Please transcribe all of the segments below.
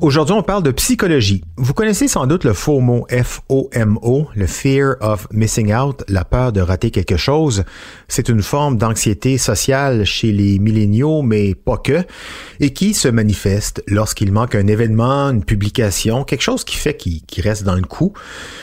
Aujourd'hui, on parle de psychologie. Vous connaissez sans doute le faux mot F-O-M-O, le fear of missing out, la peur de rater quelque chose. C'est une forme d'anxiété sociale chez les milléniaux, mais pas que, et qui se manifeste lorsqu'il manque un événement, une publication, quelque chose qui fait qu'il reste dans le coup.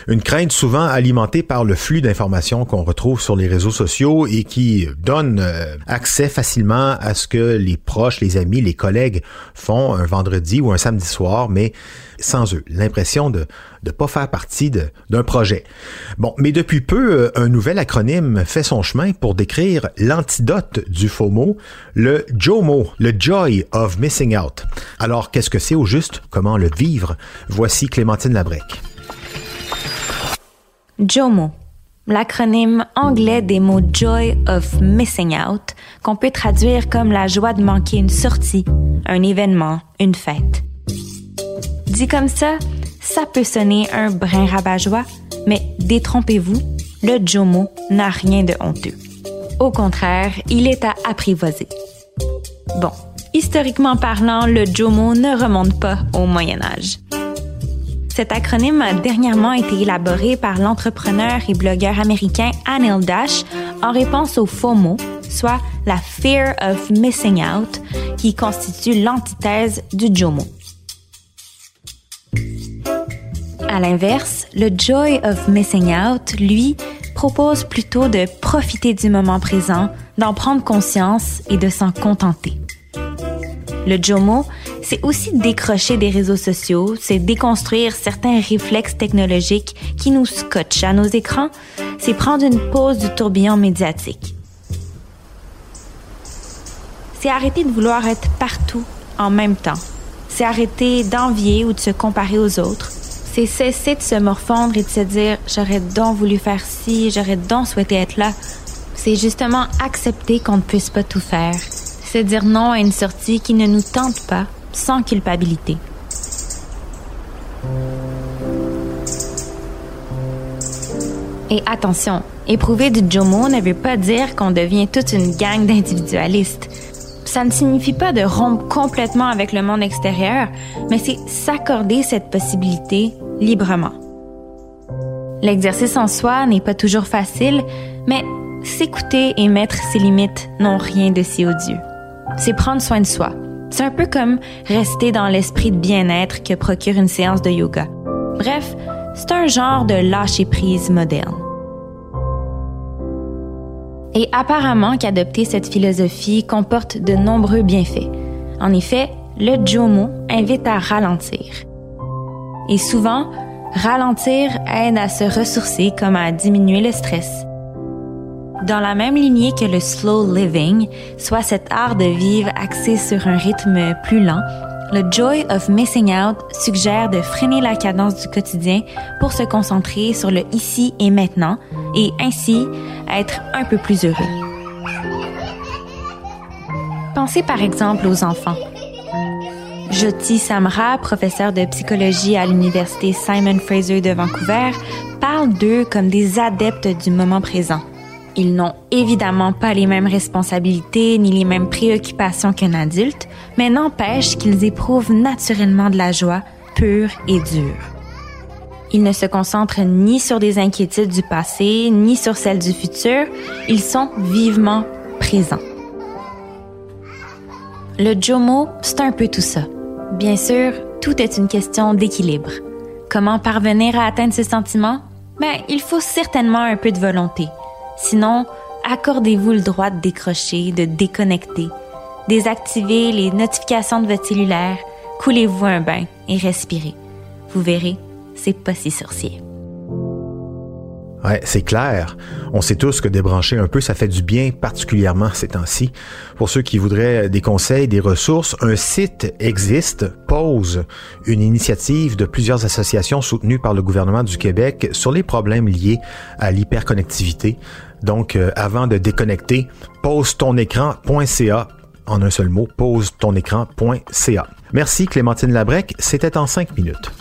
Une crainte souvent alimentée par le flux d'informations qu'on retrouve sur les réseaux sociaux et qui donne euh, accès facilement à ce que les proches, les amis, les collègues font un vendredi ou un samedi soir mais sans eux. L'impression de ne pas faire partie d'un projet. Bon, mais depuis peu, euh, un nouvel acronyme fait son chemin pour décrire l'antidote du FOMO, le JOMO, le Joy of Missing Out. Alors, qu'est-ce que c'est au juste? Comment le vivre? Voici Clémentine Labrec. JOMO, l'acronyme anglais des mots Joy of Missing Out, qu'on peut traduire comme la joie de manquer une sortie, un événement, une fête. Dit comme ça, ça peut sonner un brin rabat-joie, mais détrompez-vous, le Jomo n'a rien de honteux. Au contraire, il est à apprivoiser. Bon, historiquement parlant, le Jomo ne remonte pas au Moyen Âge. Cet acronyme a dernièrement été élaboré par l'entrepreneur et blogueur américain Anil Dash en réponse au FOMO, soit la Fear of Missing Out, qui constitue l'antithèse du JOMO. À l'inverse, le Joy of Missing Out, lui, propose plutôt de profiter du moment présent, d'en prendre conscience et de s'en contenter. Le JOMO, c'est aussi décrocher des réseaux sociaux, c'est déconstruire certains réflexes technologiques qui nous scotchent à nos écrans, c'est prendre une pause du tourbillon médiatique. C'est arrêter de vouloir être partout en même temps. C'est arrêter d'envier ou de se comparer aux autres c'est cesser de se morfondre et de se dire j'aurais donc voulu faire ci, j'aurais donc souhaité être là. C'est justement accepter qu'on ne puisse pas tout faire. C'est dire non à une sortie qui ne nous tente pas sans culpabilité. Et attention, éprouver du Jomo ne veut pas dire qu'on devient toute une gang d'individualistes. Ça ne signifie pas de rompre complètement avec le monde extérieur, mais c'est s'accorder cette possibilité librement. L'exercice en soi n'est pas toujours facile, mais s'écouter et mettre ses limites n'ont rien de si odieux. C'est prendre soin de soi. C'est un peu comme rester dans l'esprit de bien-être que procure une séance de yoga. Bref, c'est un genre de lâcher-prise moderne. Et apparemment qu'adopter cette philosophie comporte de nombreux bienfaits. En effet, le Jomo invite à ralentir. Et souvent, ralentir aide à se ressourcer comme à diminuer le stress. Dans la même lignée que le slow living, soit cet art de vivre axé sur un rythme plus lent, le Joy of Missing Out suggère de freiner la cadence du quotidien pour se concentrer sur le ici et maintenant et ainsi être un peu plus heureux. Pensez par exemple aux enfants. Jyoti Samra, professeur de psychologie à l'Université Simon Fraser de Vancouver, parle d'eux comme des adeptes du moment présent. Ils n'ont évidemment pas les mêmes responsabilités ni les mêmes préoccupations qu'un adulte, mais n'empêche qu'ils éprouvent naturellement de la joie, pure et dure. Ils ne se concentrent ni sur des inquiétudes du passé, ni sur celles du futur, ils sont vivement présents. Le Jomo, c'est un peu tout ça. Bien sûr, tout est une question d'équilibre. Comment parvenir à atteindre ce sentiment? Ben, il faut certainement un peu de volonté. Sinon, accordez-vous le droit de décrocher, de déconnecter. Désactivez les notifications de votre cellulaire, coulez-vous un bain et respirez. Vous verrez, c'est pas si sorcier. Ouais, c'est clair. On sait tous que débrancher un peu, ça fait du bien, particulièrement ces temps-ci. Pour ceux qui voudraient des conseils, des ressources, un site existe, Pause, une initiative de plusieurs associations soutenues par le gouvernement du Québec sur les problèmes liés à l'hyperconnectivité. Donc, euh, avant de déconnecter, pose ton écran.ca en un seul mot, pose ton écran.ca. Merci Clémentine Labrec, c'était en cinq minutes.